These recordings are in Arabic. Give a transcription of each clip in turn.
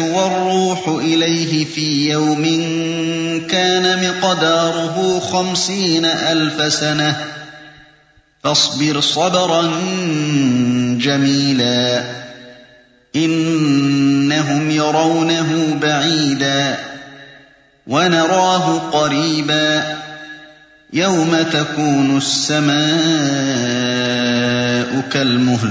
والروح إليه في يوم كان مقداره خمسين ألف سنة. فاصبر صبرا جميلا. إنهم يرونه بعيدا. ونراه قريبا. يوم تكون السماء كالمهل.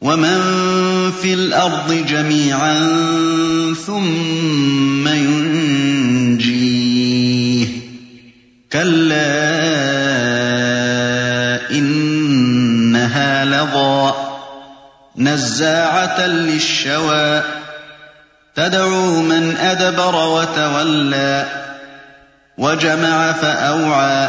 ومن في الأرض جميعا ثم ينجيه كلا انها لظى نزاعه للشوى تدعو من ادبر وتولى وجمع فاوعى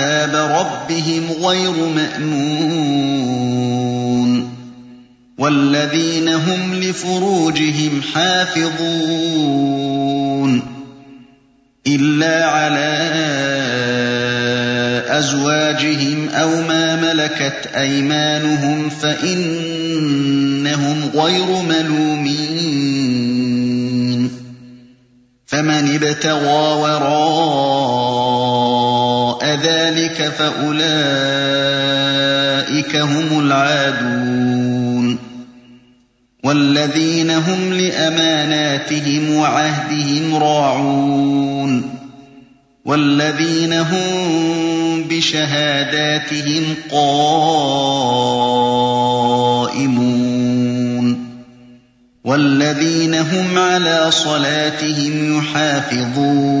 عذاب ربهم غير مأمون والذين هم لفروجهم حافظون إلا على أزواجهم أو ما ملكت أيمانهم فإنهم غير ملومين فمن ابتغى وراء ذلك فأولئك هم العادون والذين هم لأماناتهم وعهدهم راعون والذين هم بشهاداتهم قائمون والذين هم على صلاتهم يحافظون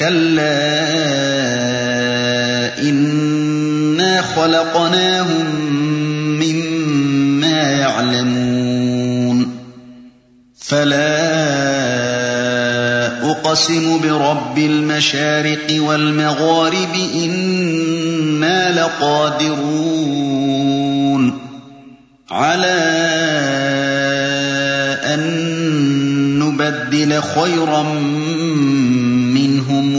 كلا إنا خلقناهم مما يعلمون فلا أقسم برب المشارق والمغارب إنا لقادرون على أن نبدل خيرا منهم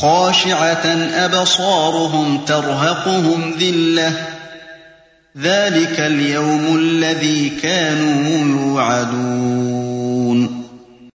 خَاشِعَةً أَبْصَارُهُمْ تَرْهَقُهُمْ ذِلَّةٌ ۚ. ذَٰلِكَ الْيَوْمُ الَّذِي كَانُوا يُوعَدُونَ.